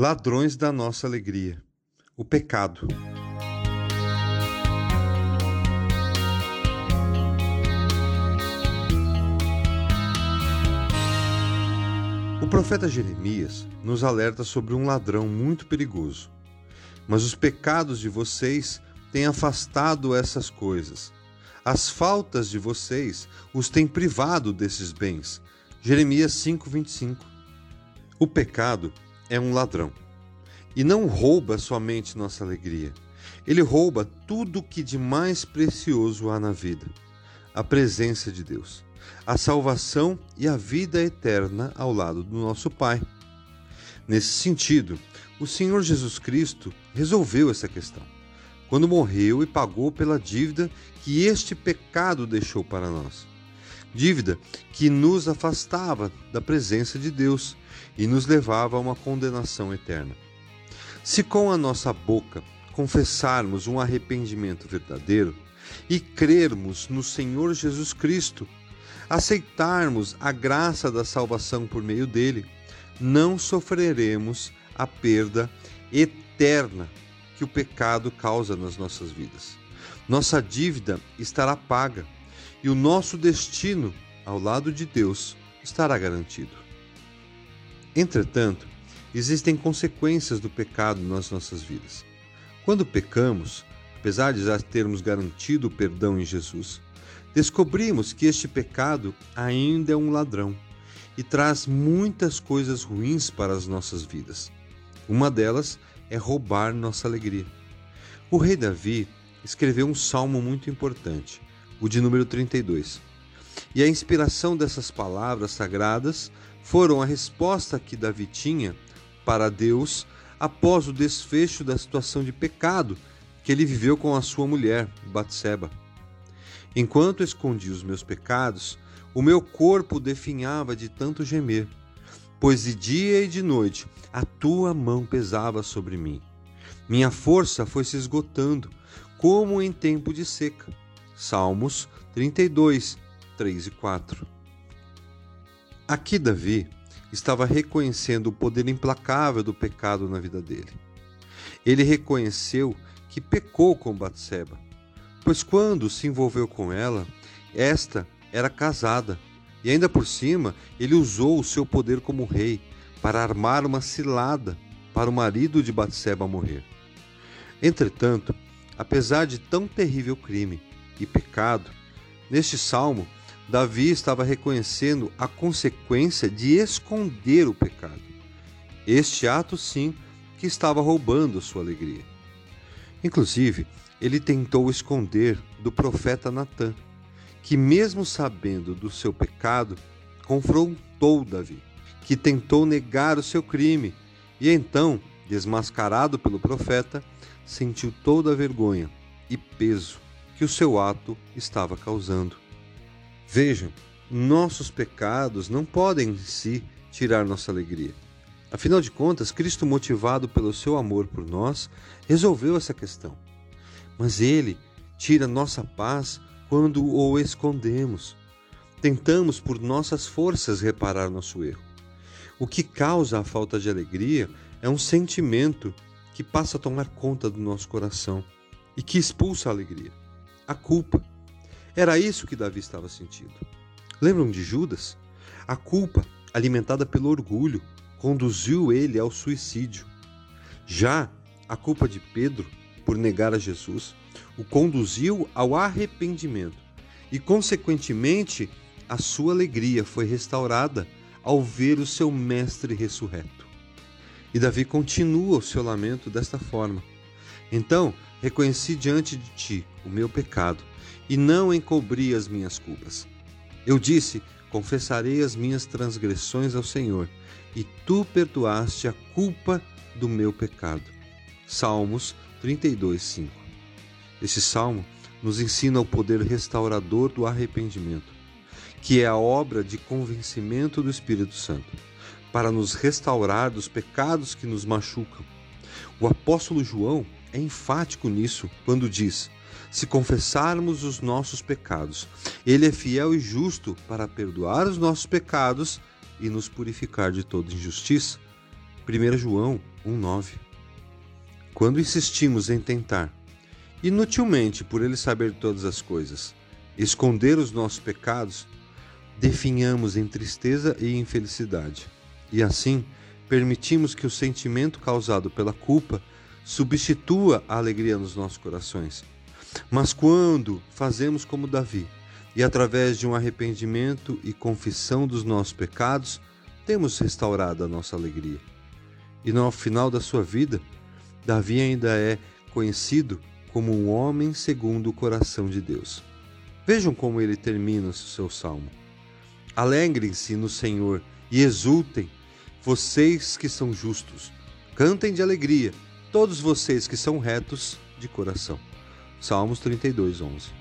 Ladrões da nossa alegria. O pecado. O profeta Jeremias nos alerta sobre um ladrão muito perigoso. Mas os pecados de vocês têm afastado essas coisas. As faltas de vocês os têm privado desses bens. Jeremias 5:25. O pecado é um ladrão e não rouba somente nossa alegria. Ele rouba tudo o que de mais precioso há na vida: a presença de Deus, a salvação e a vida eterna ao lado do nosso Pai. Nesse sentido, o Senhor Jesus Cristo resolveu essa questão quando morreu e pagou pela dívida que este pecado deixou para nós. Dívida que nos afastava da presença de Deus e nos levava a uma condenação eterna. Se com a nossa boca confessarmos um arrependimento verdadeiro e crermos no Senhor Jesus Cristo, aceitarmos a graça da salvação por meio dele, não sofreremos a perda eterna que o pecado causa nas nossas vidas. Nossa dívida estará paga e o nosso destino ao lado de Deus estará garantido. Entretanto, existem consequências do pecado nas nossas vidas. Quando pecamos, apesar de já termos garantido o perdão em Jesus, descobrimos que este pecado ainda é um ladrão e traz muitas coisas ruins para as nossas vidas. Uma delas é roubar nossa alegria. O rei Davi escreveu um salmo muito importante, o de número 32. E a inspiração dessas palavras sagradas foram a resposta que Davi tinha para Deus após o desfecho da situação de pecado que ele viveu com a sua mulher, Batseba. Enquanto escondi os meus pecados, o meu corpo definhava de tanto gemer pois de dia e de noite a tua mão pesava sobre mim. Minha força foi se esgotando, como em tempo de seca. Salmos 32, 3 e 4. Aqui Davi estava reconhecendo o poder implacável do pecado na vida dele. Ele reconheceu que pecou com Batseba, pois quando se envolveu com ela, esta era casada e ainda por cima, ele usou o seu poder como rei para armar uma cilada para o marido de Batseba morrer. Entretanto, apesar de tão terrível crime e pecado, neste salmo, Davi estava reconhecendo a consequência de esconder o pecado. Este ato, sim, que estava roubando sua alegria. Inclusive, ele tentou esconder do profeta Natã que, mesmo sabendo do seu pecado, confrontou Davi, que tentou negar o seu crime, e então, desmascarado pelo profeta, sentiu toda a vergonha e peso que o seu ato estava causando. Vejam, nossos pecados não podem em si tirar nossa alegria. Afinal de contas, Cristo, motivado pelo seu amor por nós, resolveu essa questão. Mas ele tira nossa paz quando o escondemos. Tentamos por nossas forças reparar nosso erro. O que causa a falta de alegria é um sentimento que passa a tomar conta do nosso coração e que expulsa a alegria. A culpa. Era isso que Davi estava sentindo. Lembram de Judas? A culpa, alimentada pelo orgulho, conduziu ele ao suicídio. Já a culpa de Pedro, por negar a Jesus, o conduziu ao arrependimento e, consequentemente, a sua alegria foi restaurada ao ver o seu mestre ressurreto. E Davi continua o seu lamento desta forma: Então reconheci diante de ti o meu pecado e não encobri as minhas culpas. Eu disse: Confessarei as minhas transgressões ao Senhor, e tu perdoaste a culpa do meu pecado. Salmos 32, 5. Esse salmo nos ensina o poder restaurador do arrependimento, que é a obra de convencimento do Espírito Santo, para nos restaurar dos pecados que nos machucam. O apóstolo João é enfático nisso quando diz: se confessarmos os nossos pecados, ele é fiel e justo para perdoar os nossos pecados e nos purificar de toda injustiça. 1 João 1,9 Quando insistimos em tentar, inutilmente por ele saber todas as coisas, esconder os nossos pecados, definhamos em tristeza e infelicidade. E assim, permitimos que o sentimento causado pela culpa substitua a alegria nos nossos corações. Mas quando fazemos como Davi, e através de um arrependimento e confissão dos nossos pecados, temos restaurado a nossa alegria. E no final da sua vida, Davi ainda é conhecido como um homem segundo o coração de Deus. Vejam como ele termina o seu salmo. Alegrem-se no Senhor e exultem, vocês que são justos. Cantem de alegria, todos vocês que são retos de coração. Salmos 32, 11.